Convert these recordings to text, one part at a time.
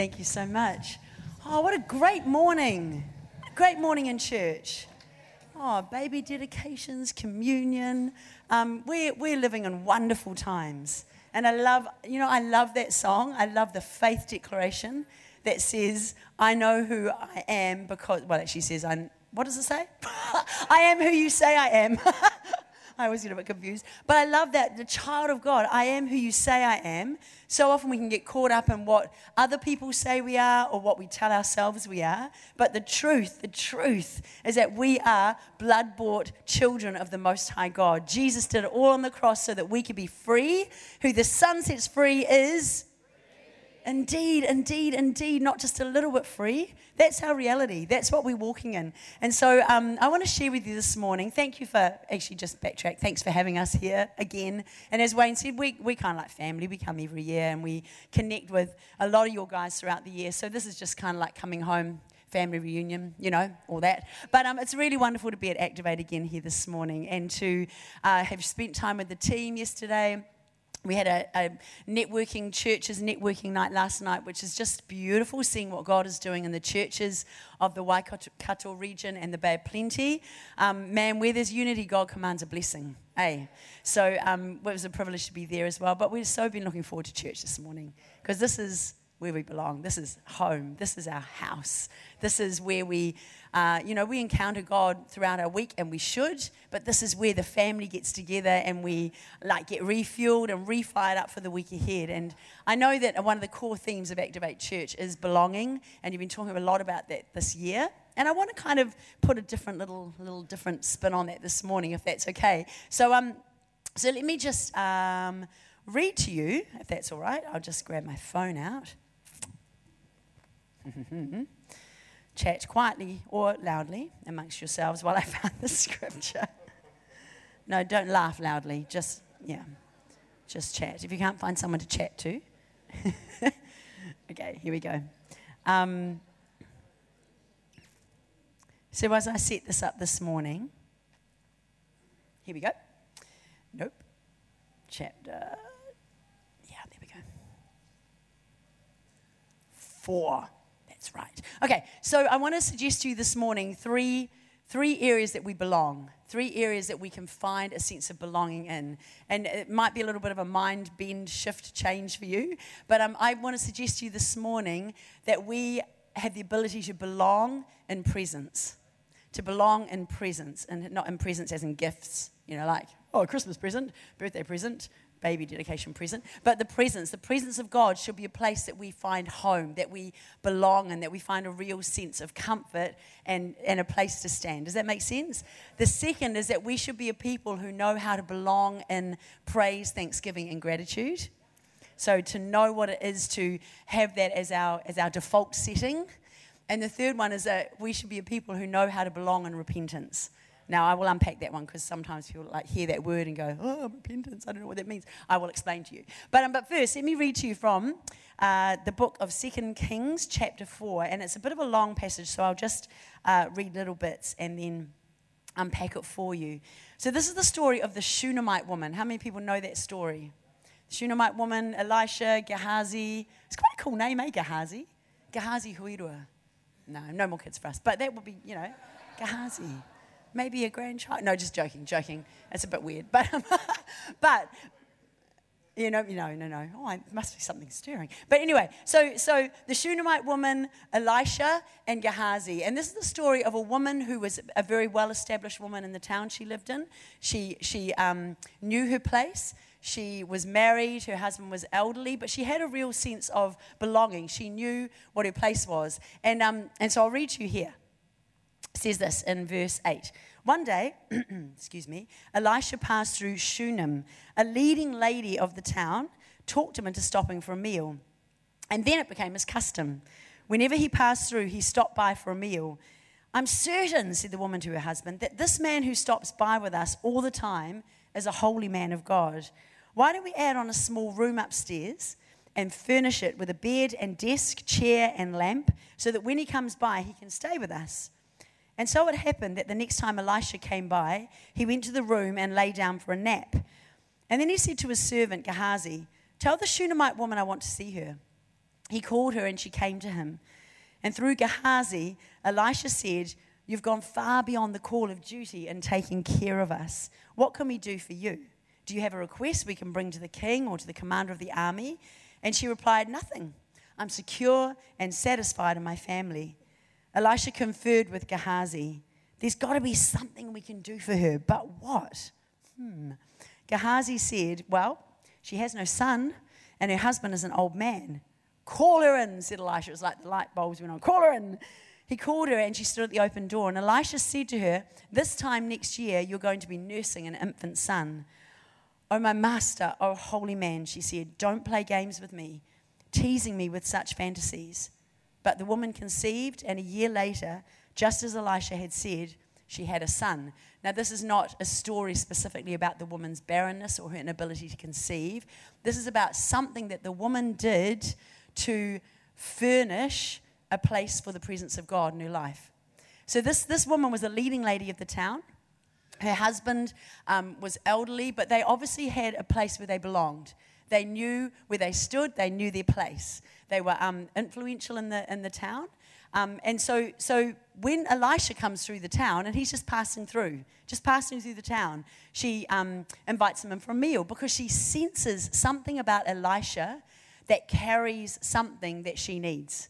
Thank you so much. Oh, what a great morning. Great morning in church. Oh, baby dedications, communion. Um, we're, we're living in wonderful times. And I love, you know, I love that song. I love the faith declaration that says, I know who I am because, well, actually says, I'm, what does it say? I am who you say I am. I always get a bit confused. But I love that the child of God, I am who you say I am. So often we can get caught up in what other people say we are or what we tell ourselves we are. But the truth, the truth is that we are blood bought children of the Most High God. Jesus did it all on the cross so that we could be free. Who the Son sets free is Indeed, indeed, indeed, not just a little bit free. That's our reality. That's what we're walking in. And so um, I want to share with you this morning. Thank you for actually just backtrack. Thanks for having us here again. And as Wayne said, we, we kind of like family. We come every year and we connect with a lot of your guys throughout the year. So this is just kind of like coming home family reunion, you know, all that. But um, it's really wonderful to be at Activate again here this morning and to uh, have spent time with the team yesterday we had a, a, networking churches networking night last night, which is just beautiful, seeing what God is doing in the churches of the Waikato region and the Bay of Plenty. Um, man, where there's unity, God commands a blessing. Hey, so um, it was a privilege to be there as well. But we've so been looking forward to church this morning because this is where we belong. This is home. This is our house. This is where we, uh, you know, we encounter God throughout our week, and we should. But this is where the family gets together and we like get refueled and refired up for the week ahead. And I know that one of the core themes of Activate Church is belonging, and you've been talking a lot about that this year. And I want to kind of put a different little, little different spin on that this morning, if that's okay. So, um, so let me just um, read to you, if that's all right. I'll just grab my phone out. Chat quietly or loudly amongst yourselves while I find the scripture. No, don't laugh loudly. Just, yeah, just chat. If you can't find someone to chat to. okay, here we go. Um, so, as I set this up this morning, here we go. Nope. Chapter. Yeah, there we go. Four. Right. Okay, so I want to suggest to you this morning three, three areas that we belong, three areas that we can find a sense of belonging in. And it might be a little bit of a mind bend, shift, change for you, but um, I want to suggest to you this morning that we have the ability to belong in presence. To belong in presence, and not in presence as in gifts, you know, like, oh, a Christmas present, birthday present, baby dedication present, but the presence, the presence of God should be a place that we find home, that we belong and that we find a real sense of comfort and, and a place to stand. Does that make sense? The second is that we should be a people who know how to belong in praise, thanksgiving, and gratitude. So to know what it is to have that as our, as our default setting. And the third one is that we should be a people who know how to belong in repentance. Now, I will unpack that one because sometimes people like hear that word and go, oh, repentance, I don't know what that means. I will explain to you. But, um, but first, let me read to you from uh, the book of Second Kings, chapter 4. And it's a bit of a long passage, so I'll just uh, read little bits and then unpack it for you. So, this is the story of the Shunammite woman. How many people know that story? The Shunammite woman, Elisha, Gehazi. It's quite a cool name, eh, Gehazi? Gehazi Huirua. No, no more kids for us. But that would be, you know, Gehazi maybe a grandchild. No, just joking, joking. It's a bit weird. But, but you know, no, no, no. Oh, it must be something stirring. But anyway, so so the Shunammite woman, Elisha and Gehazi, and this is the story of a woman who was a very well-established woman in the town she lived in. She she um, knew her place. She was married. Her husband was elderly, but she had a real sense of belonging. She knew what her place was, and um, and so I'll read you here says this in verse 8. One day, excuse me, Elisha passed through Shunem. A leading lady of the town talked him into stopping for a meal. And then it became his custom. Whenever he passed through, he stopped by for a meal. I'm certain, said the woman to her husband, that this man who stops by with us all the time is a holy man of God. Why don't we add on a small room upstairs and furnish it with a bed and desk, chair, and lamp so that when he comes by, he can stay with us? And so it happened that the next time Elisha came by, he went to the room and lay down for a nap. And then he said to his servant Gehazi, Tell the Shunammite woman I want to see her. he called her and she came to him. And through Gehazi, Elisha said, You've gone far beyond the call of duty in taking care of us. What can we do for you? Do you have a request we can bring to the king or to the commander of the army? And she replied, Nothing. I'm secure and satisfied in my family. Elisha conferred with Gehazi. There's got to be something we can do for her, but what? Hmm. Gehazi said, Well, she has no son, and her husband is an old man. Call her in, said Elisha. It was like the light bulbs went on. Call her in. He called her and she stood at the open door. And Elisha said to her, This time next year, you're going to be nursing an infant son. Oh, my master, oh, holy man, she said, don't play games with me, teasing me with such fantasies. But the woman conceived, and a year later, just as Elisha had said, she had a son. Now, this is not a story specifically about the woman's barrenness or her inability to conceive. This is about something that the woman did to furnish a place for the presence of God in her life. So, this, this woman was a leading lady of the town. Her husband um, was elderly, but they obviously had a place where they belonged. They knew where they stood, they knew their place. They were um, influential in the, in the town. Um, and so, so when Elisha comes through the town and he's just passing through, just passing through the town, she um, invites him in for a meal because she senses something about Elisha that carries something that she needs.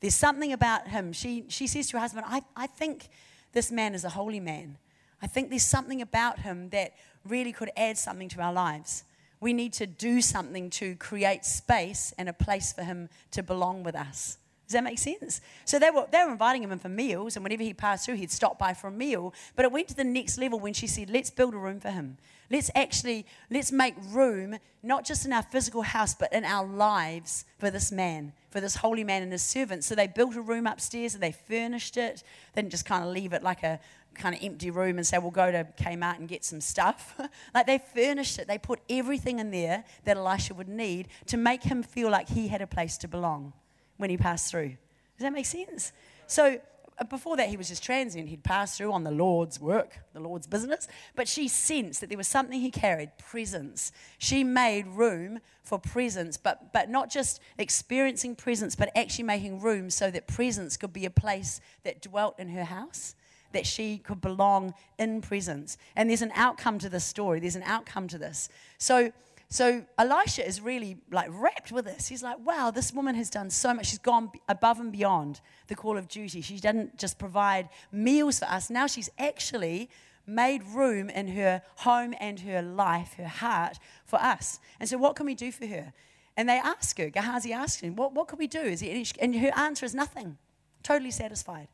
There's something about him. She, she says to her husband, I, I think this man is a holy man. I think there's something about him that really could add something to our lives. We need to do something to create space and a place for him to belong with us. Does that make sense? So they were, they were inviting him in for meals, and whenever he passed through, he'd stop by for a meal. But it went to the next level when she said, Let's build a room for him. Let's actually, let's make room, not just in our physical house, but in our lives for this man, for this holy man and his servants. So they built a room upstairs and they furnished it. They didn't just kind of leave it like a kind of empty room and say, we'll go to Kmart and get some stuff. like they furnished it. They put everything in there that Elisha would need to make him feel like he had a place to belong when he passed through. Does that make sense? So uh, before that, he was just transient. He'd pass through on the Lord's work, the Lord's business. But she sensed that there was something he carried presence. She made room for presence, but, but not just experiencing presence, but actually making room so that presence could be a place that dwelt in her house, that she could belong in presence. And there's an outcome to this story, there's an outcome to this. So, so Elisha is really like wrapped with this. He's like, wow, this woman has done so much. She's gone above and beyond the call of duty. She didn't just provide meals for us. Now she's actually made room in her home and her life, her heart, for us. And so, what can we do for her? And they ask her, Gehazi asks him, what, what can we do? Is he, and her answer is nothing. Totally satisfied.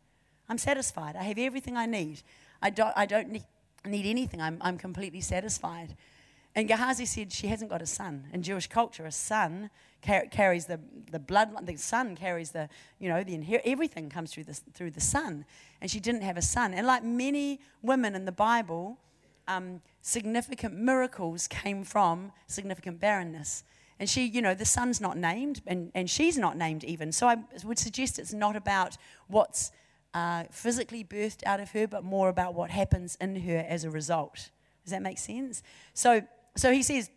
I'm satisfied. I have everything I need. I don't, I don't need, anything. I'm, I'm completely satisfied. And Gehazi said she hasn't got a son. In Jewish culture, a son car- carries the, the blood, the son carries the, you know, the inher- everything comes through the, through the son. And she didn't have a son. And like many women in the Bible, um, significant miracles came from significant barrenness. And she, you know, the son's not named, and, and she's not named even. So I would suggest it's not about what's uh, physically birthed out of her, but more about what happens in her as a result. Does that make sense? So so he says,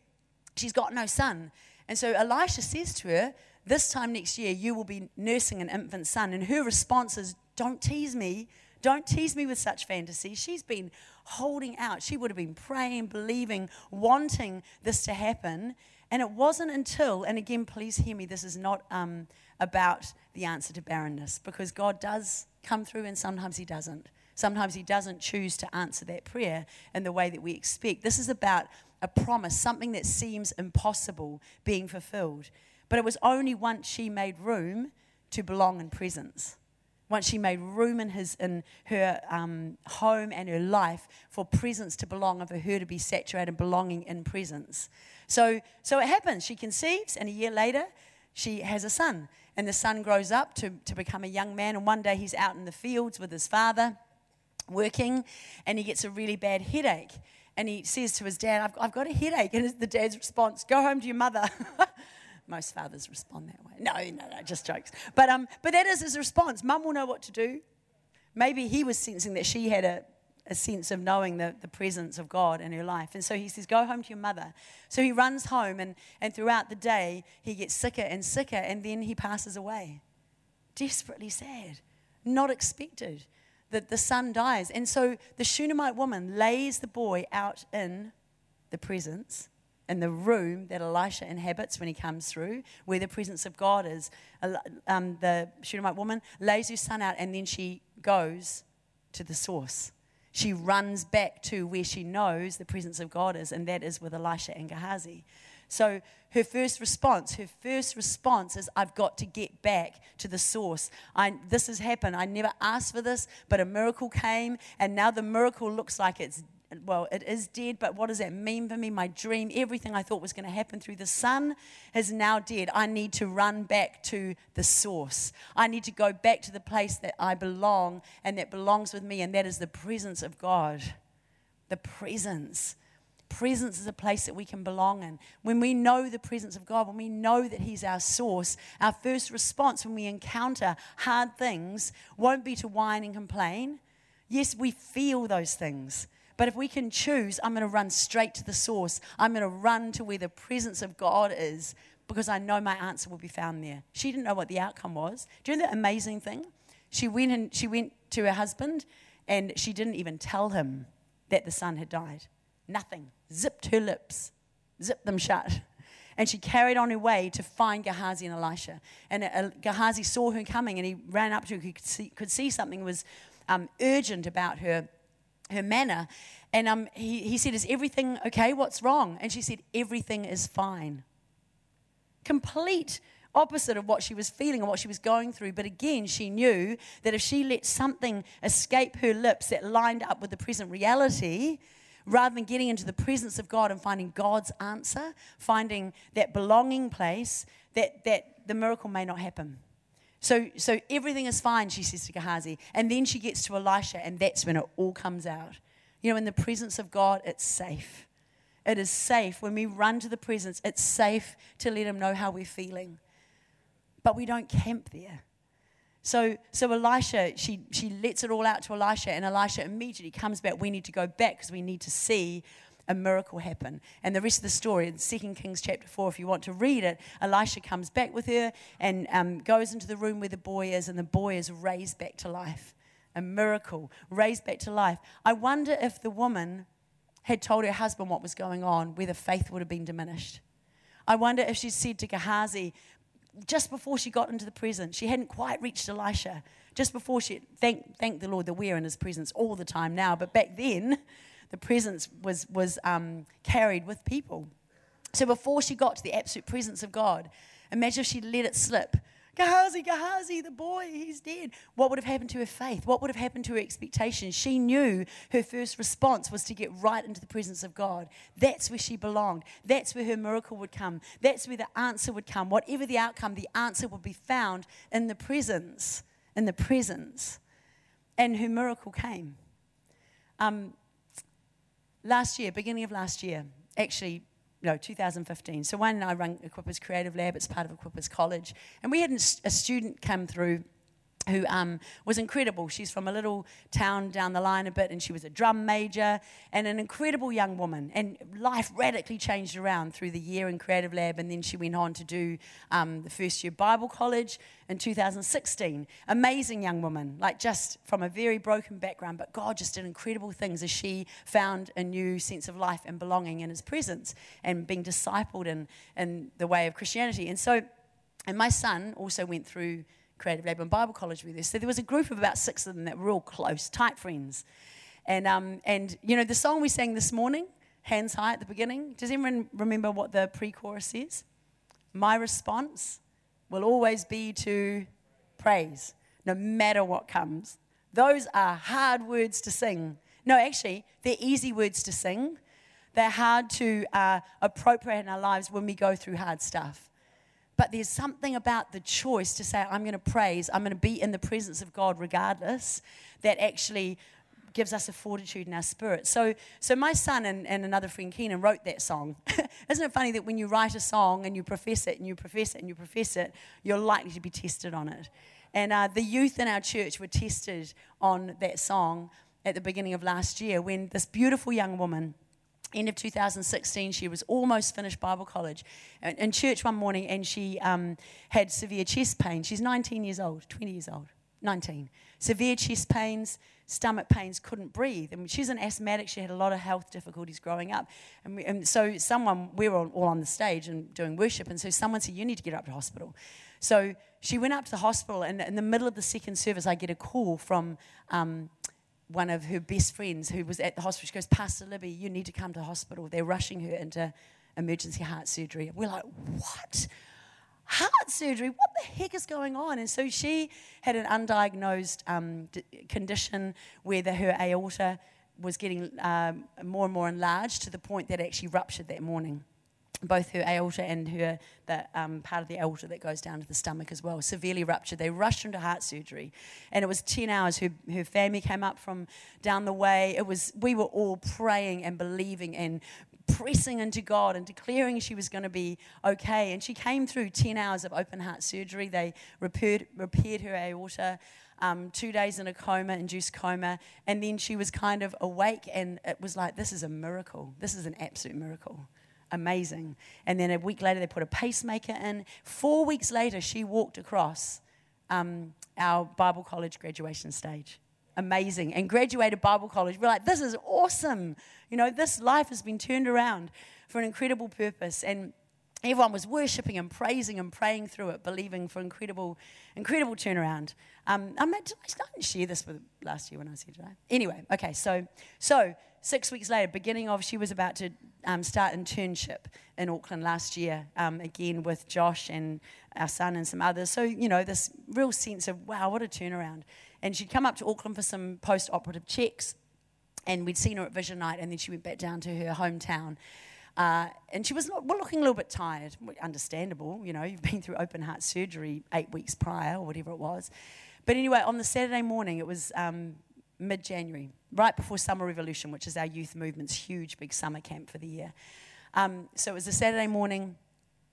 She's got no son. And so Elisha says to her, This time next year, you will be nursing an infant son. And her response is, Don't tease me. Don't tease me with such fantasies. She's been holding out. She would have been praying, believing, wanting this to happen. And it wasn't until, and again, please hear me, this is not um, about the answer to barrenness, because God does come through and sometimes He doesn't. Sometimes He doesn't choose to answer that prayer in the way that we expect. This is about a promise, something that seems impossible being fulfilled. But it was only once she made room to belong in presence. Once she made room in, his, in her um, home and her life for presence to belong and for her to be saturated, belonging in presence. So, so it happens. She conceives, and a year later, she has a son. And the son grows up to, to become a young man. And one day he's out in the fields with his father working, and he gets a really bad headache and he says to his dad, I've, I've got a headache. And the dad's response, Go home to your mother. Most fathers respond that way. No, no, no, just jokes. But, um, but that is his response. Mum will know what to do. Maybe he was sensing that she had a a sense of knowing the, the presence of God in her life. And so he says, Go home to your mother. So he runs home, and, and throughout the day, he gets sicker and sicker, and then he passes away. Desperately sad, not expected that the son dies. And so the Shunammite woman lays the boy out in the presence, in the room that Elisha inhabits when he comes through, where the presence of God is. Um, the Shunammite woman lays her son out, and then she goes to the source. She runs back to where she knows the presence of God is, and that is with Elisha and Gehazi. So her first response, her first response is, I've got to get back to the source. I, this has happened. I never asked for this, but a miracle came, and now the miracle looks like it's well, it is dead, but what does that mean for me? My dream, everything I thought was going to happen through the son is now dead. I need to run back to the source. I need to go back to the place that I belong and that belongs with me, and that is the presence of God. The presence. Presence is a place that we can belong in. When we know the presence of God, when we know that He's our source, our first response when we encounter hard things won't be to whine and complain. Yes, we feel those things. But if we can choose, I'm going to run straight to the source. I'm going to run to where the presence of God is because I know my answer will be found there. She didn't know what the outcome was. Do you know the amazing thing? She went and she went to her husband and she didn't even tell him that the son had died. Nothing. Zipped her lips, zipped them shut. And she carried on her way to find Gehazi and Elisha. And uh, Gehazi saw her coming and he ran up to her. He could see, could see something was um, urgent about her her manner. And um, he, he said, Is everything okay? What's wrong? And she said, Everything is fine. Complete opposite of what she was feeling and what she was going through. But again, she knew that if she let something escape her lips that lined up with the present reality, rather than getting into the presence of God and finding God's answer, finding that belonging place, that, that the miracle may not happen. So, so everything is fine, she says to Gehazi. And then she gets to Elisha, and that's when it all comes out. You know, in the presence of God, it's safe. It is safe. When we run to the presence, it's safe to let him know how we're feeling. But we don't camp there. So, so Elisha, she, she lets it all out to Elisha, and Elisha immediately comes back. We need to go back because we need to see a miracle happen. And the rest of the story in 2 Kings chapter 4, if you want to read it, Elisha comes back with her and um, goes into the room where the boy is, and the boy is raised back to life. A miracle, raised back to life. I wonder if the woman had told her husband what was going on, whether faith would have been diminished. I wonder if she said to Gehazi, just before she got into the presence, she hadn't quite reached Elisha. Just before she, thank, thank the Lord that we're in his presence all the time now, but back then, the presence was, was um, carried with people. So before she got to the absolute presence of God, imagine if she let it slip. Gehazi, Gehazi, the boy, he's dead. What would have happened to her faith? What would have happened to her expectations? She knew her first response was to get right into the presence of God. That's where she belonged. That's where her miracle would come. That's where the answer would come. Whatever the outcome, the answer would be found in the presence. In the presence. And her miracle came. Um, last year, beginning of last year, actually, no, 2015. So Wayne and I run Equippers Creative Lab. It's part of Equippers College. And we had a student come through who um, was incredible. She's from a little town down the line a bit, and she was a drum major and an incredible young woman. And life radically changed around through the year in Creative Lab, and then she went on to do um, the first year Bible College in 2016. Amazing young woman, like just from a very broken background, but God just did incredible things as she found a new sense of life and belonging in His presence and being discipled in, in the way of Christianity. And so, and my son also went through Creative Lab and Bible College with us. So there was a group of about six of them that were all close, tight friends. And, um, and you know, the song we sang this morning, Hands High at the beginning, does anyone remember what the pre chorus is? My response will always be to praise, no matter what comes. Those are hard words to sing. No, actually, they're easy words to sing. They're hard to uh, appropriate in our lives when we go through hard stuff. But there's something about the choice to say, I'm going to praise, I'm going to be in the presence of God regardless, that actually gives us a fortitude in our spirit. So, so my son and, and another friend, Keenan, wrote that song. Isn't it funny that when you write a song and you profess it and you profess it and you profess it, you're likely to be tested on it? And uh, the youth in our church were tested on that song at the beginning of last year when this beautiful young woman, end of 2016, she was almost finished Bible college in church one morning and she um, had severe chest pain. She's 19 years old, 20 years old, 19. Severe chest pains, stomach pains, couldn't breathe. And she's an asthmatic. She had a lot of health difficulties growing up. And, we, and so someone, we were all on the stage and doing worship. And so someone said, you need to get up to hospital. So she went up to the hospital. And in the middle of the second service, I get a call from um, one of her best friends who was at the hospital. She goes, Pastor Libby, you need to come to the hospital. They're rushing her into emergency heart surgery. We're like, what? heart surgery. What the heck is going on? And so she had an undiagnosed um, d- condition where the, her aorta was getting um, more and more enlarged to the point that it actually ruptured that morning. Both her aorta and her the um, part of the aorta that goes down to the stomach as well, severely ruptured. They rushed her into heart surgery, and it was ten hours. Her her family came up from down the way. It was we were all praying and believing and pressing into God and declaring she was going to be okay. And she came through 10 hours of open heart surgery. They repaired, repaired her aorta, um, two days in a coma, induced coma. And then she was kind of awake, and it was like, this is a miracle. This is an absolute miracle. Amazing. And then a week later, they put a pacemaker in. Four weeks later, she walked across um, our Bible college graduation stage amazing and graduated Bible college. We're like, this is awesome. You know, this life has been turned around for an incredible purpose. And everyone was worshiping and praising and praying through it, believing for incredible, incredible turnaround. Um, I, meant, I didn't share this with last year when I was here today. Anyway, okay, so so six weeks later, beginning of, she was about to um, start internship in Auckland last year, um, again with Josh and our son and some others. So you know, this real sense of wow, what a turnaround. And she'd come up to Auckland for some post operative checks. And we'd seen her at Vision Night, and then she went back down to her hometown. Uh, and she was looking a little bit tired, understandable. You know, you've been through open heart surgery eight weeks prior, or whatever it was. But anyway, on the Saturday morning, it was um, mid January, right before Summer Revolution, which is our youth movement's huge big summer camp for the year. Um, so it was a Saturday morning.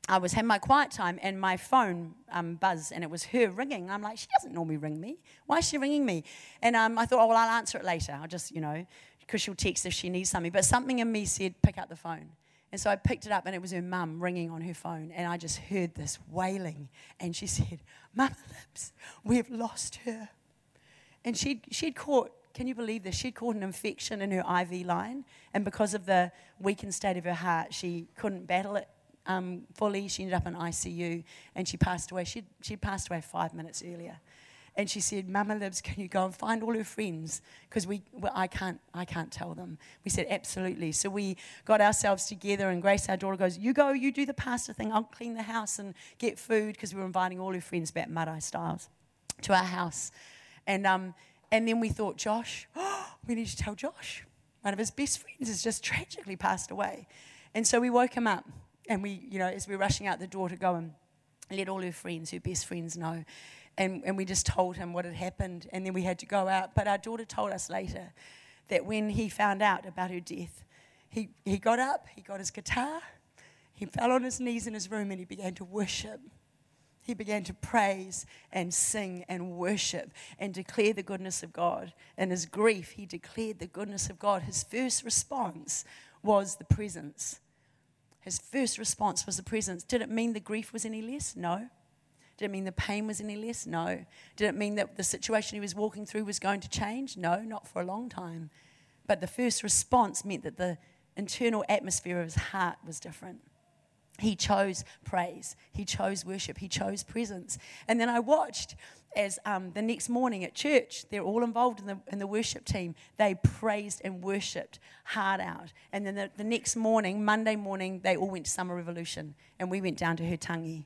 I was having my quiet time and my phone um, buzzed and it was her ringing. I'm like, she doesn't normally ring me. Why is she ringing me? And um, I thought, oh, well, I'll answer it later. I'll just, you know, because she'll text if she needs something. But something in me said, pick up the phone. And so I picked it up and it was her mum ringing on her phone. And I just heard this wailing. And she said, Mama Libs, we've lost her. And she'd, she'd caught, can you believe this? She'd caught an infection in her IV line. And because of the weakened state of her heart, she couldn't battle it um, fully. She ended up in ICU and she passed away. She'd, she'd passed away five minutes earlier. And she said, Mama Libs, can you go and find all her friends? Because we, well, I, can't, I can't tell them. We said, absolutely. So we got ourselves together, and Grace, our daughter, goes, You go, you do the pastor thing. I'll clean the house and get food, because we were inviting all her friends back, Marae Styles, to our house. And, um, and then we thought, Josh, oh, we need to tell Josh. One of his best friends has just tragically passed away. And so we woke him up and we, you know, as we were rushing out the door to go and let all her friends, her best friends, know. And, and we just told him what had happened, and then we had to go out. But our daughter told us later that when he found out about her death, he, he got up, he got his guitar, he fell on his knees in his room, and he began to worship. He began to praise and sing and worship and declare the goodness of God. In his grief, he declared the goodness of God. His first response was the presence his first response was the presence. Did it mean the grief was any less? No. Did it mean the pain was any less? No. Did it mean that the situation he was walking through was going to change? No, not for a long time. But the first response meant that the internal atmosphere of his heart was different. He chose praise, he chose worship, he chose presence. And then I watched as um, the next morning at church, they're all involved in the, in the worship team. They praised and worshipped hard out. And then the, the next morning, Monday morning, they all went to Summer Revolution, and we went down to Hutangi.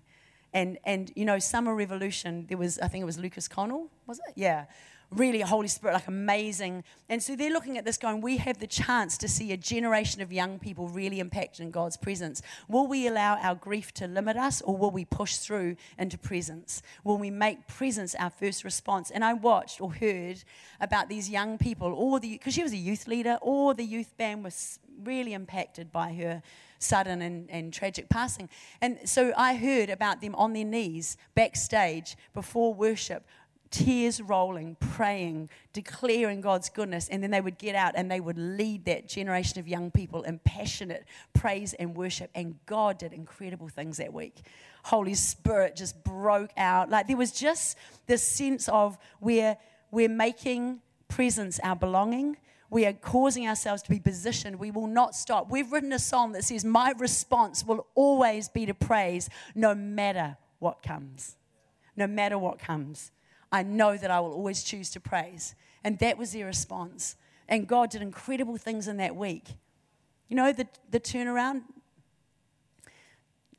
And, and you know, Summer Revolution, there was, I think it was Lucas Connell, was it? Yeah really Holy Spirit, like amazing. And so they're looking at this going, we have the chance to see a generation of young people really impacted in God's presence. Will we allow our grief to limit us or will we push through into presence? Will we make presence our first response? And I watched or heard about these young people, or the, because she was a youth leader, or the youth band was really impacted by her sudden and, and tragic passing. And so I heard about them on their knees backstage before worship tears rolling, praying, declaring God's goodness, and then they would get out and they would lead that generation of young people in passionate praise and worship. And God did incredible things that week. Holy Spirit just broke out. Like there was just this sense of where we're making presence our belonging. We are causing ourselves to be positioned. We will not stop. We've written a song that says, My response will always be to praise no matter what comes. No matter what comes. I know that I will always choose to praise. And that was their response. And God did incredible things in that week. You know, the, the turnaround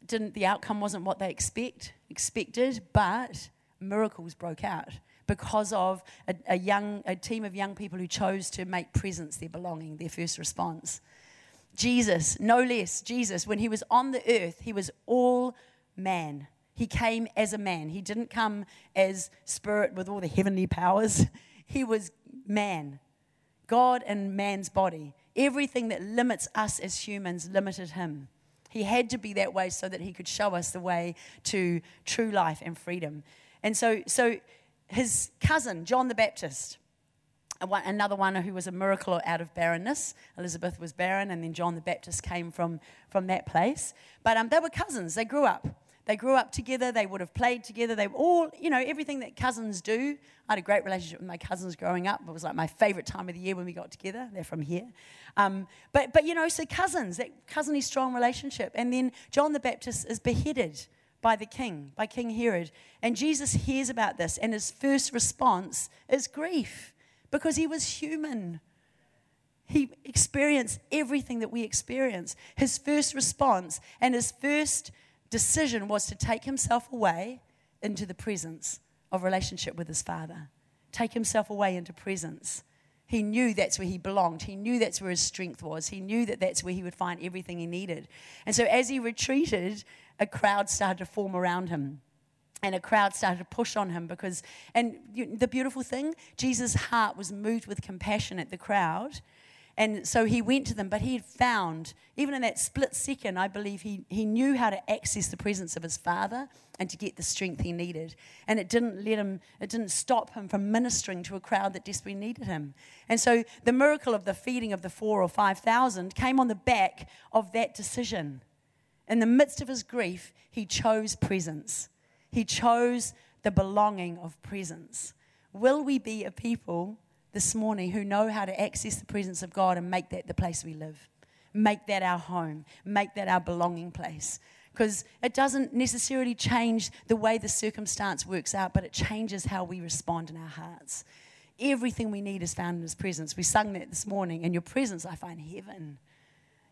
didn't, the outcome wasn't what they expect, expected, but miracles broke out because of a, a, young, a team of young people who chose to make presence their belonging, their first response. Jesus, no less, Jesus, when he was on the earth, he was all man. He came as a man. He didn't come as spirit with all the heavenly powers. He was man, God and man's body. Everything that limits us as humans limited him. He had to be that way so that he could show us the way to true life and freedom. And so, so his cousin, John the Baptist, another one who was a miracle out of barrenness. Elizabeth was barren, and then John the Baptist came from, from that place. But um, they were cousins, they grew up. They grew up together, they would have played together, they were all, you know, everything that cousins do. I had a great relationship with my cousins growing up. It was like my favorite time of the year when we got together. They're from here. Um, but, but, you know, so cousins, that cousinly strong relationship. And then John the Baptist is beheaded by the king, by King Herod. And Jesus hears about this, and his first response is grief because he was human. He experienced everything that we experience. His first response and his first decision was to take himself away into the presence of relationship with his father, take himself away into presence. He knew that's where he belonged. He knew that's where his strength was. He knew that that's where he would find everything he needed. And so as he retreated, a crowd started to form around him. And a crowd started to push on him because, and the beautiful thing, Jesus' heart was moved with compassion at the crowd. And so he went to them, but he had found, even in that split second, I believe he, he knew how to access the presence of his father and to get the strength he needed. And it didn't let him, it didn't stop him from ministering to a crowd that desperately needed him. And so the miracle of the feeding of the four or five thousand came on the back of that decision. In the midst of his grief, he chose presence. He chose the belonging of presence. Will we be a people this morning who know how to access the presence of God and make that the place we live? Make that our home, make that our belonging place. Because it doesn't necessarily change the way the circumstance works out, but it changes how we respond in our hearts. Everything we need is found in His presence. We sung that this morning. In your presence, I find heaven.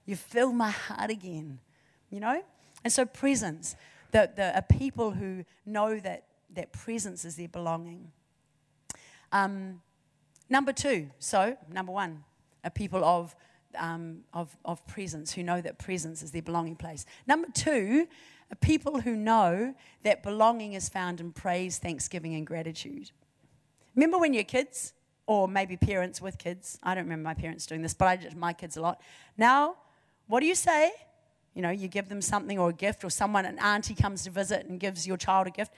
You fill my heart again you know? And so, presence, the, the, a people who know that, that presence is their belonging. Um, number two, so, number one, a people of, um, of, of presence who know that presence is their belonging place. Number two, a people who know that belonging is found in praise, thanksgiving, and gratitude. Remember when you're kids, or maybe parents with kids? I don't remember my parents doing this, but I did my kids a lot. Now, what do you say? You know, you give them something or a gift, or someone, an auntie comes to visit and gives your child a gift.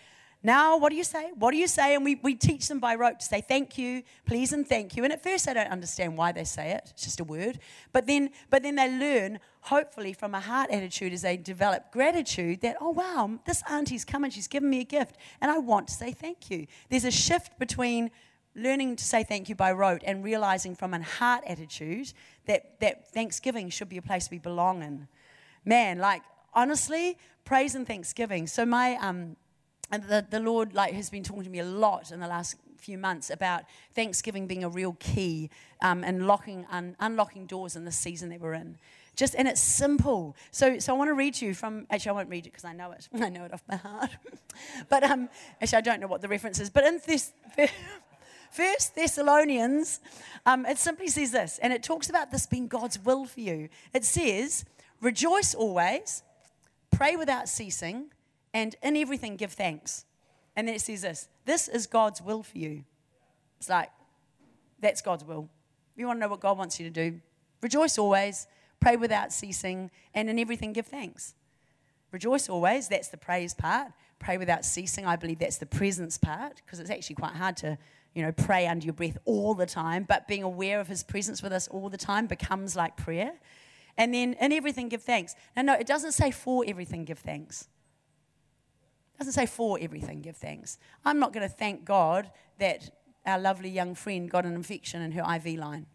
Now, what do you say? What do you say? And we, we teach them by rote to say thank you, please, and thank you. And at first, they don't understand why they say it. It's just a word. But then, but then they learn, hopefully, from a heart attitude as they develop gratitude that, oh, wow, this auntie's come and she's given me a gift, and I want to say thank you. There's a shift between learning to say thank you by rote and realizing from a heart attitude that, that Thanksgiving should be a place we belong in man, like honestly, praise and thanksgiving. So my um, and the, the Lord like has been talking to me a lot in the last few months about Thanksgiving being a real key um, and locking un, unlocking doors in the season that we're in. Just and it's simple. So so I want to read to you from actually I won't read it because I know it. I know it off my heart. but um, actually I don't know what the reference is. But in this. First Thessalonians, um, it simply says this, and it talks about this being God's will for you. It says, Rejoice always, pray without ceasing, and in everything give thanks. And then it says this this is God's will for you. It's like, that's God's will. You want to know what God wants you to do? Rejoice always, pray without ceasing, and in everything give thanks. Rejoice always, that's the praise part. Pray without ceasing, I believe that's the presence part, because it's actually quite hard to, you know, pray under your breath all the time, but being aware of his presence with us all the time becomes like prayer. And then in everything, give thanks. Now, no, it doesn't say for everything, give thanks. Doesn't say for everything, give thanks. I'm not going to thank God that our lovely young friend got an infection in her IV line.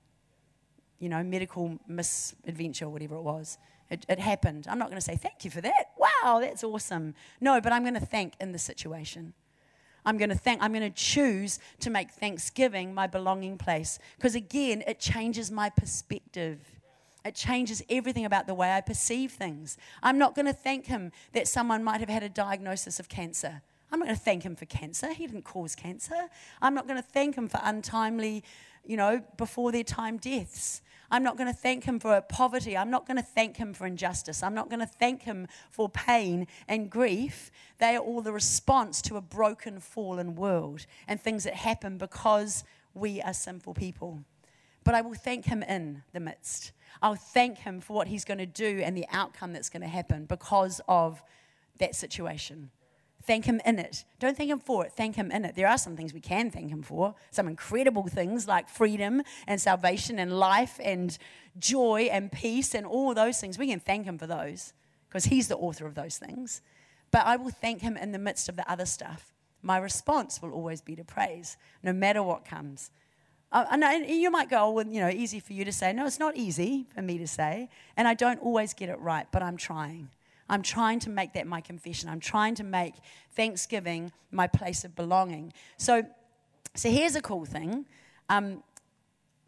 You know, medical misadventure, whatever it was. It, it happened. I'm not going to say, thank you for that. Wow, that's awesome. No, but I'm going to thank in the situation. I'm going to thank, I'm going to choose to make Thanksgiving my belonging place. Because again, it changes my perspective. It changes everything about the way I perceive things. I'm not going to thank him that someone might have had a diagnosis of cancer. I'm not going to thank him for cancer. He didn't cause cancer. I'm not going to thank him for untimely, you know, before their time deaths. I'm not going to thank him for poverty. I'm not going to thank him for injustice. I'm not going to thank him for pain and grief. They are all the response to a broken, fallen world and things that happen because we are sinful people. But I will thank him in the midst. I'll thank him for what he's going to do and the outcome that's going to happen because of that situation. Thank Him in it. Don't thank Him for it, thank Him in it. There are some things we can thank Him for, some incredible things like freedom and salvation and life and joy and peace and all those things. We can thank Him for those because He's the author of those things. But I will thank Him in the midst of the other stuff. My response will always be to praise, no matter what comes. Uh, and you might go, oh, well, you know, easy for you to say. No, it's not easy for me to say. And I don't always get it right, but I'm trying. I'm trying to make that my confession. I'm trying to make Thanksgiving my place of belonging. So, so here's a cool thing. Um,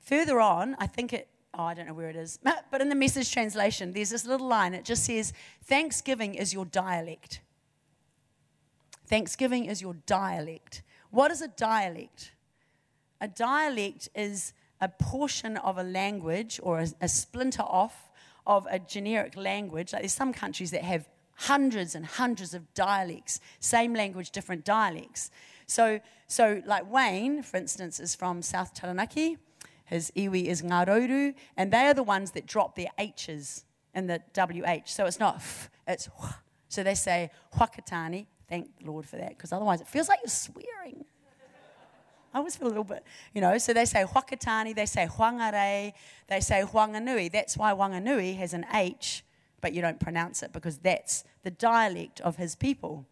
further on, I think it, oh, I don't know where it is, but in the message translation, there's this little line. It just says, Thanksgiving is your dialect. Thanksgiving is your dialect. What is a dialect? A dialect is a portion of a language or a, a splinter off of a generic language. Like there's some countries that have hundreds and hundreds of dialects, same language, different dialects. So, so like Wayne, for instance, is from South Taranaki. His iwi is Ngā Rauru, and they are the ones that drop their H's in the WH. So it's not f, it's wh. So they say Whakatane. Thank the Lord for that, because otherwise it feels like you're swearing. I always feel a little bit, you know. So they say Whakatane, they say Whangarei, they say Wanganui. That's why Wanganui has an H, but you don't pronounce it because that's the dialect of his people.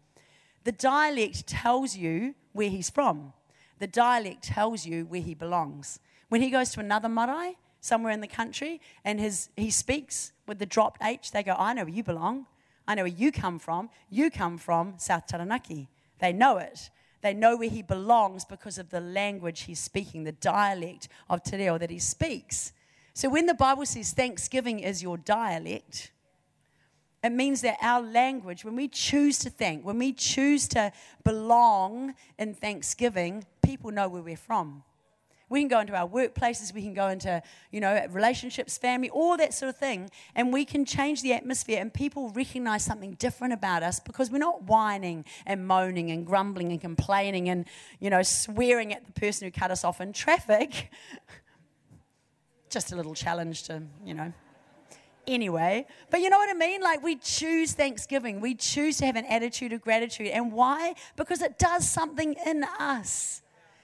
The dialect tells you where he's from. The dialect tells you where he belongs. When he goes to another marae, somewhere in the country, and his, he speaks with the dropped H, they go, I know where you belong. I know where you come from. You come from South Taranaki. They know it. They know where he belongs because of the language he's speaking, the dialect of Te that he speaks. So when the Bible says thanksgiving is your dialect, it means that our language, when we choose to thank, when we choose to belong in thanksgiving, people know where we're from. We can go into our workplaces, we can go into, you know, relationships, family, all that sort of thing, and we can change the atmosphere and people recognize something different about us because we're not whining and moaning and grumbling and complaining and, you know, swearing at the person who cut us off in traffic. Just a little challenge to, you know anyway. But you know what I mean? Like we choose Thanksgiving. We choose to have an attitude of gratitude. And why? Because it does something in us.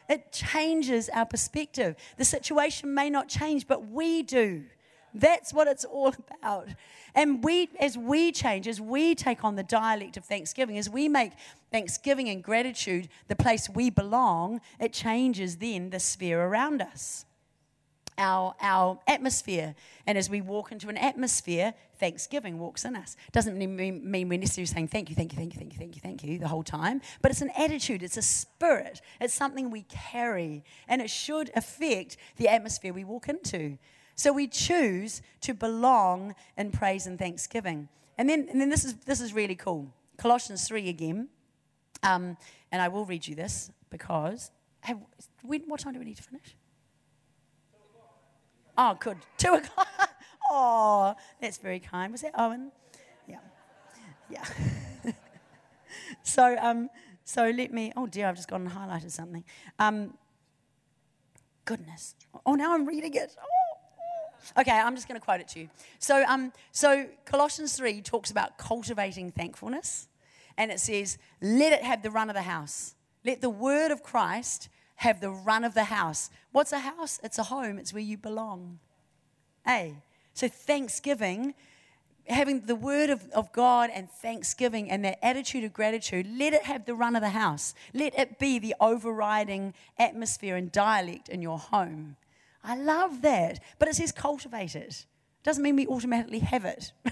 It changes our perspective. The situation may not change, but we do. That's what it's all about. And we, as we change, as we take on the dialect of Thanksgiving, as we make Thanksgiving and gratitude the place we belong, it changes then the sphere around us our, our atmosphere. And as we walk into an atmosphere, thanksgiving walks in us. Doesn't mean, mean we're necessarily saying thank you, thank you, thank you, thank you, thank you, thank you the whole time, but it's an attitude, it's a spirit, it's something we carry, and it should affect the atmosphere we walk into. So we choose to belong in praise and thanksgiving. And then, and then this, is, this is really cool. Colossians 3 again. Um, and I will read you this because, have, when, what time do we need to finish? Oh, good. Two o'clock. Oh, that's very kind. Was that Owen? Yeah. Yeah. so, um, so let me. Oh dear, I've just gone and highlighted something. Um, goodness. Oh, now I'm reading it. Oh. Okay, I'm just going to quote it to you. So, um, so Colossians 3 talks about cultivating thankfulness, and it says, let it have the run of the house. Let the word of Christ have the run of the house. What's a house? It's a home, it's where you belong. Hey, so thanksgiving having the word of, of God and thanksgiving and that attitude of gratitude, let it have the run of the house. Let it be the overriding atmosphere and dialect in your home. I love that. But it says cultivate it. Doesn't mean we automatically have it.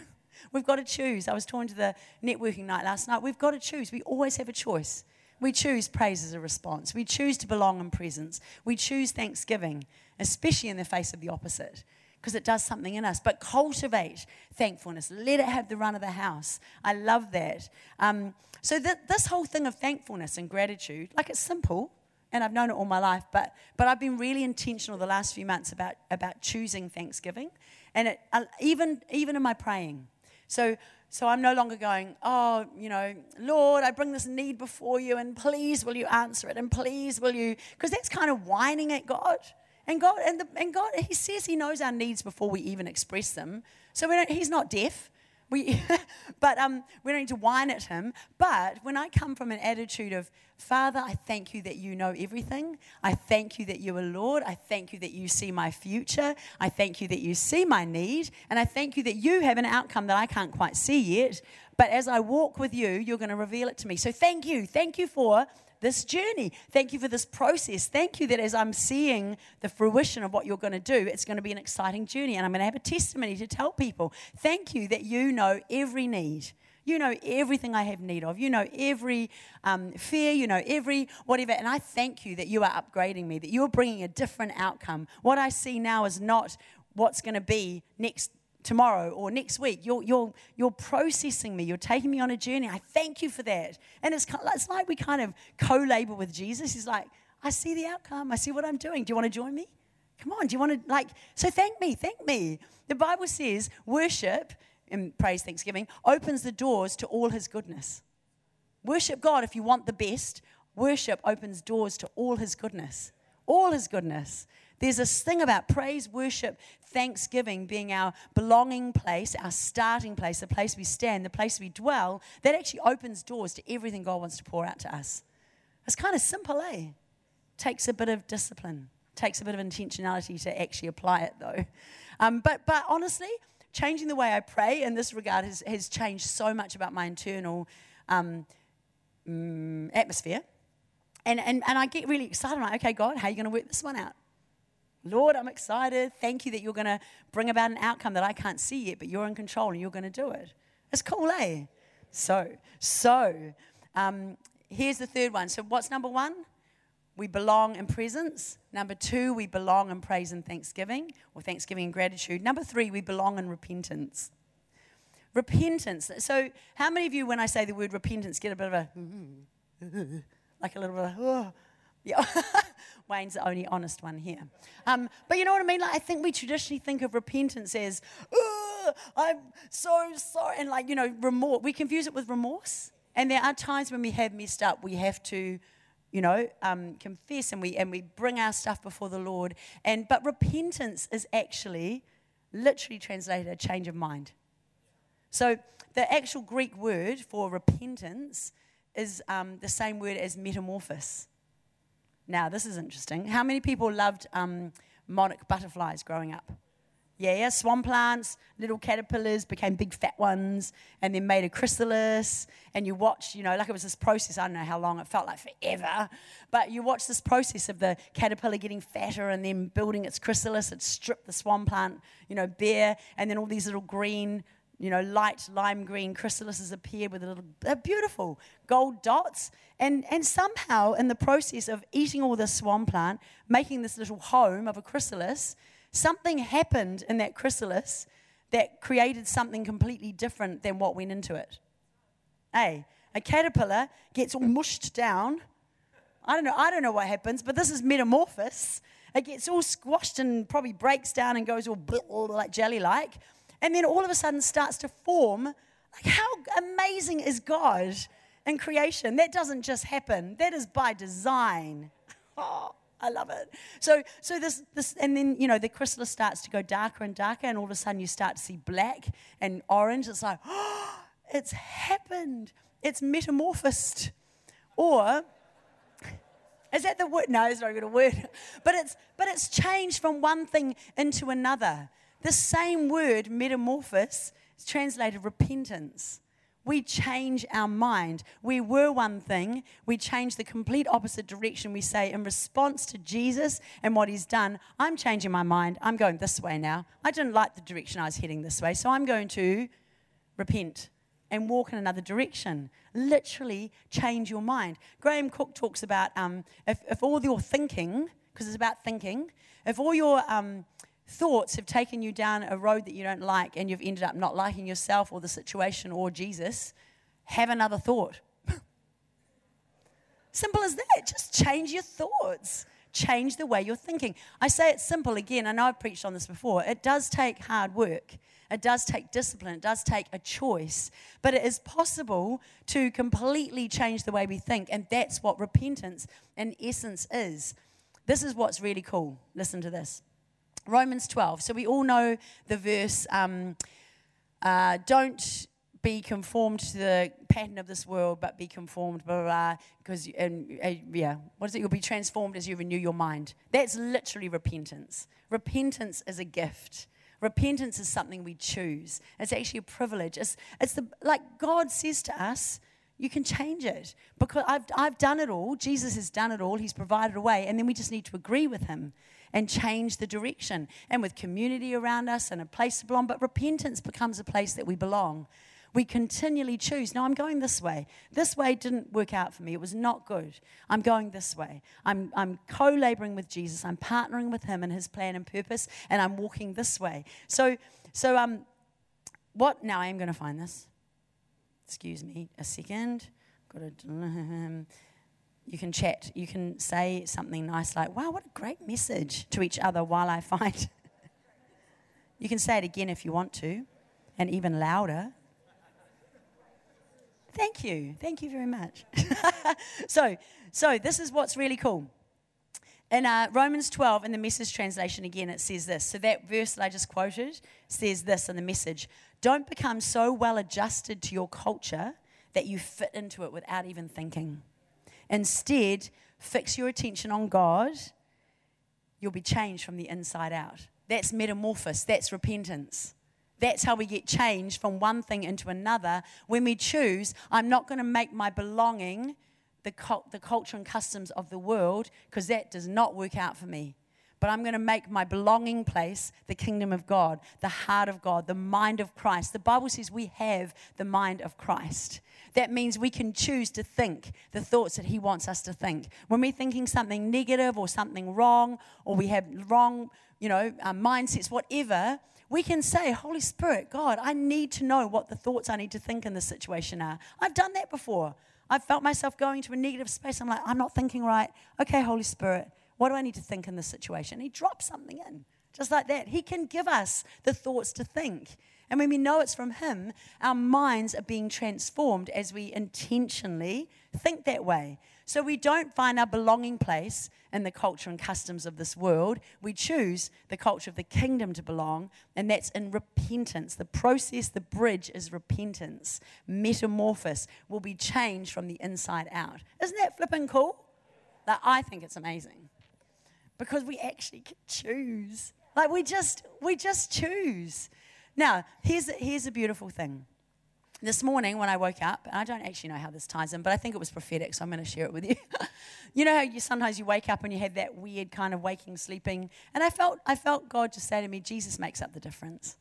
We've got to choose. I was talking to the networking night last night. We've got to choose. We always have a choice. We choose praise as a response. We choose to belong in presence. We choose thanksgiving, especially in the face of the opposite because it does something in us. But cultivate thankfulness. Let it have the run of the house. I love that. Um, so th- this whole thing of thankfulness and gratitude, like it's simple, and I've known it all my life, but but I've been really intentional the last few months about about choosing Thanksgiving, and it, uh, even even in my praying. So so I'm no longer going, oh, you know, Lord, I bring this need before you, and please will you answer it, and please will you, because that's kind of whining at God. And God, and, the, and God, He says He knows our needs before we even express them. So He's not deaf. We, but um, we don't need to whine at Him. But when I come from an attitude of, Father, I thank you that you know everything. I thank you that you are Lord. I thank you that you see my future. I thank you that you see my need. And I thank you that you have an outcome that I can't quite see yet. But as I walk with you, you're going to reveal it to me. So thank you. Thank you for this journey. Thank you for this process. Thank you that as I'm seeing the fruition of what you're going to do, it's going to be an exciting journey and I'm going to have a testimony to tell people. Thank you that you know every need. You know everything I have need of. You know every um, fear. You know every whatever. And I thank you that you are upgrading me, that you're bringing a different outcome. What I see now is not what's going to be next tomorrow or next week. You're, you're, you're processing me. You're taking me on a journey. I thank you for that. And it's, it's like we kind of co labor with Jesus. He's like, I see the outcome. I see what I'm doing. Do you want to join me? Come on. Do you want to, like, so thank me. Thank me. The Bible says worship and praise thanksgiving opens the doors to all his goodness. Worship God if you want the best. Worship opens doors to all his goodness. All his goodness. There's this thing about praise, worship, thanksgiving being our belonging place, our starting place, the place we stand, the place we dwell, that actually opens doors to everything God wants to pour out to us. It's kind of simple, eh? Takes a bit of discipline, takes a bit of intentionality to actually apply it, though. Um, but, but honestly, changing the way I pray in this regard has, has changed so much about my internal um, mm, atmosphere. And, and, and I get really excited. I'm like, okay, God, how are you going to work this one out? Lord, I'm excited. Thank you that you're going to bring about an outcome that I can't see yet, but you're in control and you're going to do it. It's cool, eh? So, so um, here's the third one. So, what's number one? We belong in presence. Number two, we belong in praise and thanksgiving, or thanksgiving and gratitude. Number three, we belong in repentance. Repentance. So, how many of you, when I say the word repentance, get a bit of a, like a little bit of, oh, yeah. Wayne's the only honest one here. Um, but you know what I mean? Like, I think we traditionally think of repentance as, I'm so sorry. And like, you know, remorse. We confuse it with remorse. And there are times when we have messed up, we have to, you know, um, confess and we, and we bring our stuff before the Lord. And, but repentance is actually literally translated a change of mind. So the actual Greek word for repentance is um, the same word as metamorphosis. Now, this is interesting. How many people loved um, monarch butterflies growing up? Yeah, yeah, swan plants, little caterpillars became big fat ones and then made a chrysalis. And you watch, you know, like it was this process, I don't know how long, it felt like forever. But you watch this process of the caterpillar getting fatter and then building its chrysalis. It stripped the swan plant, you know, bare, and then all these little green you know, light lime green chrysalises appear with a little, they're beautiful gold dots. And, and somehow, in the process of eating all this swan plant, making this little home of a chrysalis, something happened in that chrysalis that created something completely different than what went into it. Hey, a caterpillar gets all mushed down. I don't know, I don't know what happens, but this is metamorphosis. It gets all squashed and probably breaks down and goes all like jelly like and then all of a sudden starts to form. Like, how amazing is God in creation? That doesn't just happen, that is by design. Oh, I love it. So, so this, this, and then you know the chrysalis starts to go darker and darker, and all of a sudden you start to see black and orange. It's like, oh, it's happened. It's metamorphosed, or is that the word? No, it's not a word. But it's but it's changed from one thing into another. The same word, metamorphosis, is translated repentance we change our mind. We were one thing, we change the complete opposite direction. We say, in response to Jesus and what he's done, I'm changing my mind. I'm going this way now. I didn't like the direction I was heading this way, so I'm going to repent and walk in another direction. Literally change your mind. Graham Cooke talks about um, if, if all your thinking, because it's about thinking, if all your um, thoughts have taken you down a road that you don't like and you've ended up not liking yourself or the situation or Jesus, have another thought. simple as that. Just change your thoughts. Change the way you're thinking. I say it's simple again. I know I've preached on this before. It does take hard work. It does take discipline. It does take a choice. But it is possible to completely change the way we think. And that's what repentance, in essence, is. This is what's really cool. Listen to this. Romans 12. So we all know the verse um, uh, don't be conformed to the pattern of this world, but be conformed, blah, blah, blah, because, and, uh, yeah, what is it? You'll be transformed as you renew your mind. That's literally repentance. Repentance is a gift. Repentance is something we choose. It's actually a privilege. It's, it's the, like God says to us, you can change it because I've, I've done it all. Jesus has done it all. He's provided a way. And then we just need to agree with him and change the direction. And with community around us and a place to belong, but repentance becomes a place that we belong. We continually choose. No, I'm going this way. This way didn't work out for me. It was not good. I'm going this way. I'm, I'm co laboring with Jesus. I'm partnering with Him and His plan and purpose, and I'm walking this way. So, so um, what? Now I am going to find this. Excuse me a second. Got to you can chat. You can say something nice like, wow, what a great message to each other while I fight. you can say it again if you want to, and even louder. Thank you. Thank you very much. so, so this is what's really cool. In uh, Romans 12, in the message translation again, it says this. So, that verse that I just quoted says this in the message Don't become so well adjusted to your culture that you fit into it without even thinking. Instead, fix your attention on God. You'll be changed from the inside out. That's metamorphosis, that's repentance. That's how we get changed from one thing into another. When we choose, I'm not going to make my belonging the, cult, the culture and customs of the world because that does not work out for me but I'm going to make my belonging place the kingdom of God, the heart of God, the mind of Christ. The Bible says we have the mind of Christ. That means we can choose to think the thoughts that He wants us to think. When we're thinking something negative or something wrong, or we have wrong, you know, uh, mindsets, whatever, we can say, Holy Spirit, God, I need to know what the thoughts I need to think in this situation are. I've done that before. I've felt myself going to a negative space. I'm like, I'm not thinking right. Okay, Holy Spirit, what do I need to think in this situation? He drops something in, just like that. He can give us the thoughts to think. And when we know it's from Him, our minds are being transformed as we intentionally think that way. So we don't find our belonging place in the culture and customs of this world. We choose the culture of the kingdom to belong, and that's in repentance. The process, the bridge is repentance. Metamorphosis will be changed from the inside out. Isn't that flipping cool? Like, I think it's amazing because we actually choose. Like we just we just choose. Now, here's here's a beautiful thing. This morning when I woke up, I don't actually know how this ties in, but I think it was prophetic, so I'm going to share it with you. you know how you sometimes you wake up and you have that weird kind of waking, sleeping, and I felt I felt God just say to me, Jesus makes up the difference.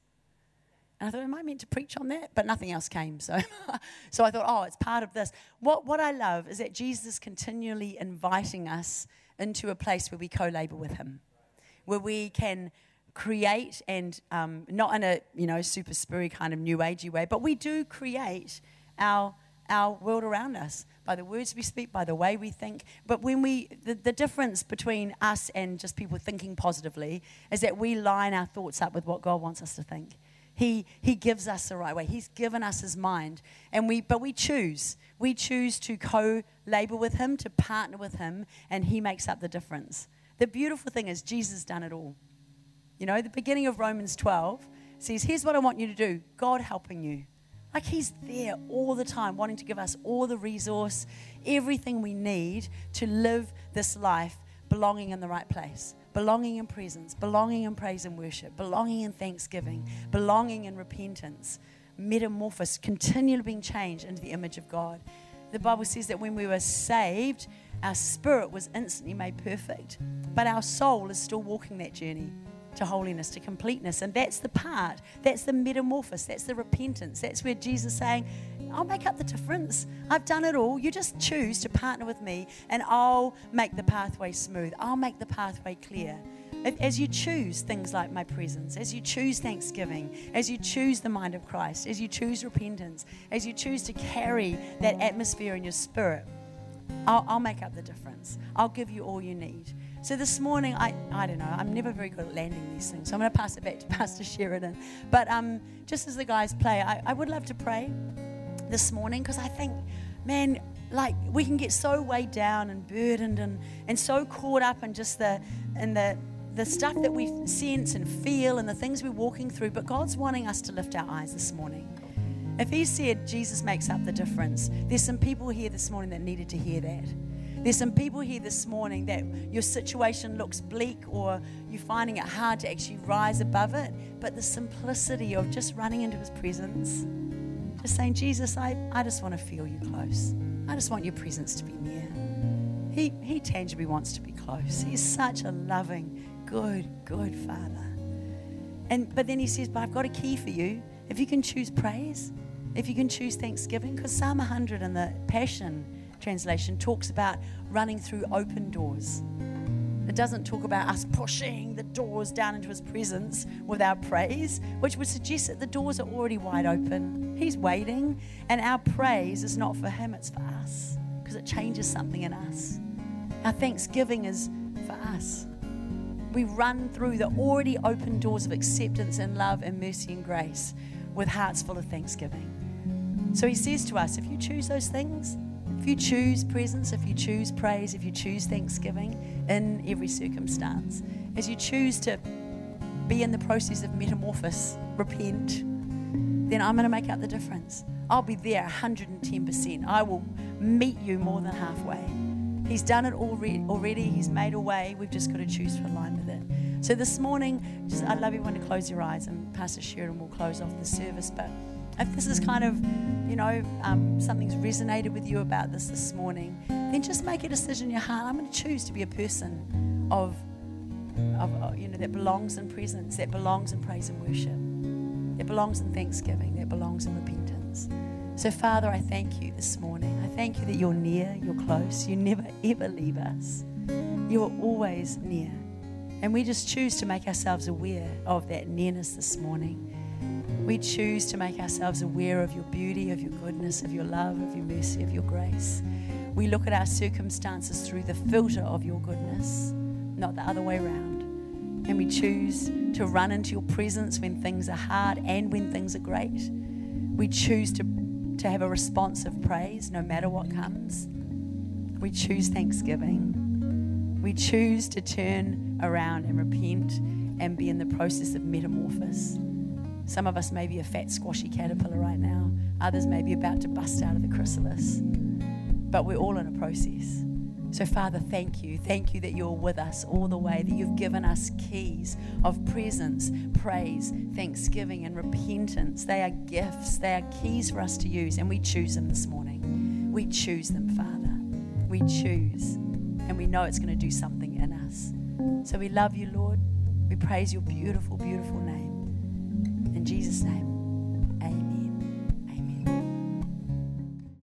And I thought, am I meant to preach on that? But nothing else came. So, so I thought, oh, it's part of this. What, what I love is that Jesus is continually inviting us into a place where we co labor with Him, where we can create and um, not in a you know super spiritual kind of new agey way, but we do create our our world around us by the words we speak, by the way we think. But when we, the, the difference between us and just people thinking positively is that we line our thoughts up with what God wants us to think. He, he gives us the right way. He's given us his mind. And we, but we choose. We choose to co labor with him, to partner with him, and he makes up the difference. The beautiful thing is, Jesus done it all. You know, the beginning of Romans 12 says, Here's what I want you to do God helping you. Like He's there all the time, wanting to give us all the resource, everything we need to live this life belonging in the right place, belonging in presence, belonging in praise and worship, belonging in thanksgiving, belonging in repentance, metamorphosis, continually being changed into the image of God. The Bible says that when we were saved, our spirit was instantly made perfect, but our soul is still walking that journey to holiness, to completeness. And that's the part, that's the metamorphosis, that's the repentance. That's where Jesus is saying, I'll make up the difference. I've done it all. You just choose to partner with me, and I'll make the pathway smooth. I'll make the pathway clear. As you choose things like my presence, as you choose thanksgiving, as you choose the mind of Christ, as you choose repentance, as you choose to carry that atmosphere in your spirit, I'll, I'll make up the difference. I'll give you all you need. So this morning, I, I don't know, I'm never very good at landing these things. So I'm going to pass it back to Pastor Sheridan. But um, just as the guys play, I, I would love to pray this morning because I think, man, like we can get so weighed down and burdened and, and so caught up in just the, in the, the stuff that we sense and feel and the things we're walking through. But God's wanting us to lift our eyes this morning. If He said Jesus makes up the difference, there's some people here this morning that needed to hear that. There's some people here this morning that your situation looks bleak or you're finding it hard to actually rise above it, but the simplicity of just running into His presence, just saying, Jesus, I, I just want to feel you close. I just want your presence to be near. He, he tangibly wants to be close. He's such a loving, good, good Father. And, but then he says, But I've got a key for you. If you can choose praise, if you can choose thanksgiving, because Psalm 100 and the Passion translation talks about running through open doors. It doesn't talk about us pushing the doors down into his presence with our praise, which would suggest that the doors are already wide open. He's waiting, and our praise is not for him, it's for us because it changes something in us. Our thanksgiving is for us. We run through the already open doors of acceptance and love and mercy and grace with hearts full of thanksgiving. So he says to us if you choose those things, if you choose presence, if you choose praise, if you choose thanksgiving in every circumstance, as you choose to be in the process of metamorphosis, repent, then I'm going to make up the difference. I'll be there 110%. I will meet you more than halfway. He's done it already. He's made a way. We've just got to choose to align with it. So this morning, just, I'd love everyone to close your eyes, and Pastor Sheridan will close off the service. But if this is kind of, you know, um, something's resonated with you about this this morning, then just make a decision in your heart. I'm going to choose to be a person of, of, you know, that belongs in presence, that belongs in praise and worship, that belongs in thanksgiving, that belongs in repentance. So, Father, I thank you this morning. I thank you that you're near, you're close, you never ever leave us. You are always near. And we just choose to make ourselves aware of that nearness this morning. We choose to make ourselves aware of your beauty, of your goodness, of your love, of your mercy, of your grace. We look at our circumstances through the filter of your goodness, not the other way around. And we choose to run into your presence when things are hard and when things are great. We choose to, to have a response of praise no matter what comes. We choose thanksgiving. We choose to turn around and repent and be in the process of metamorphosis. Some of us may be a fat, squashy caterpillar right now. Others may be about to bust out of the chrysalis. But we're all in a process. So, Father, thank you. Thank you that you're with us all the way, that you've given us keys of presence, praise, thanksgiving, and repentance. They are gifts, they are keys for us to use, and we choose them this morning. We choose them, Father. We choose, and we know it's going to do something in us. So, we love you, Lord. We praise your beautiful, beautiful name. In Jesus' name.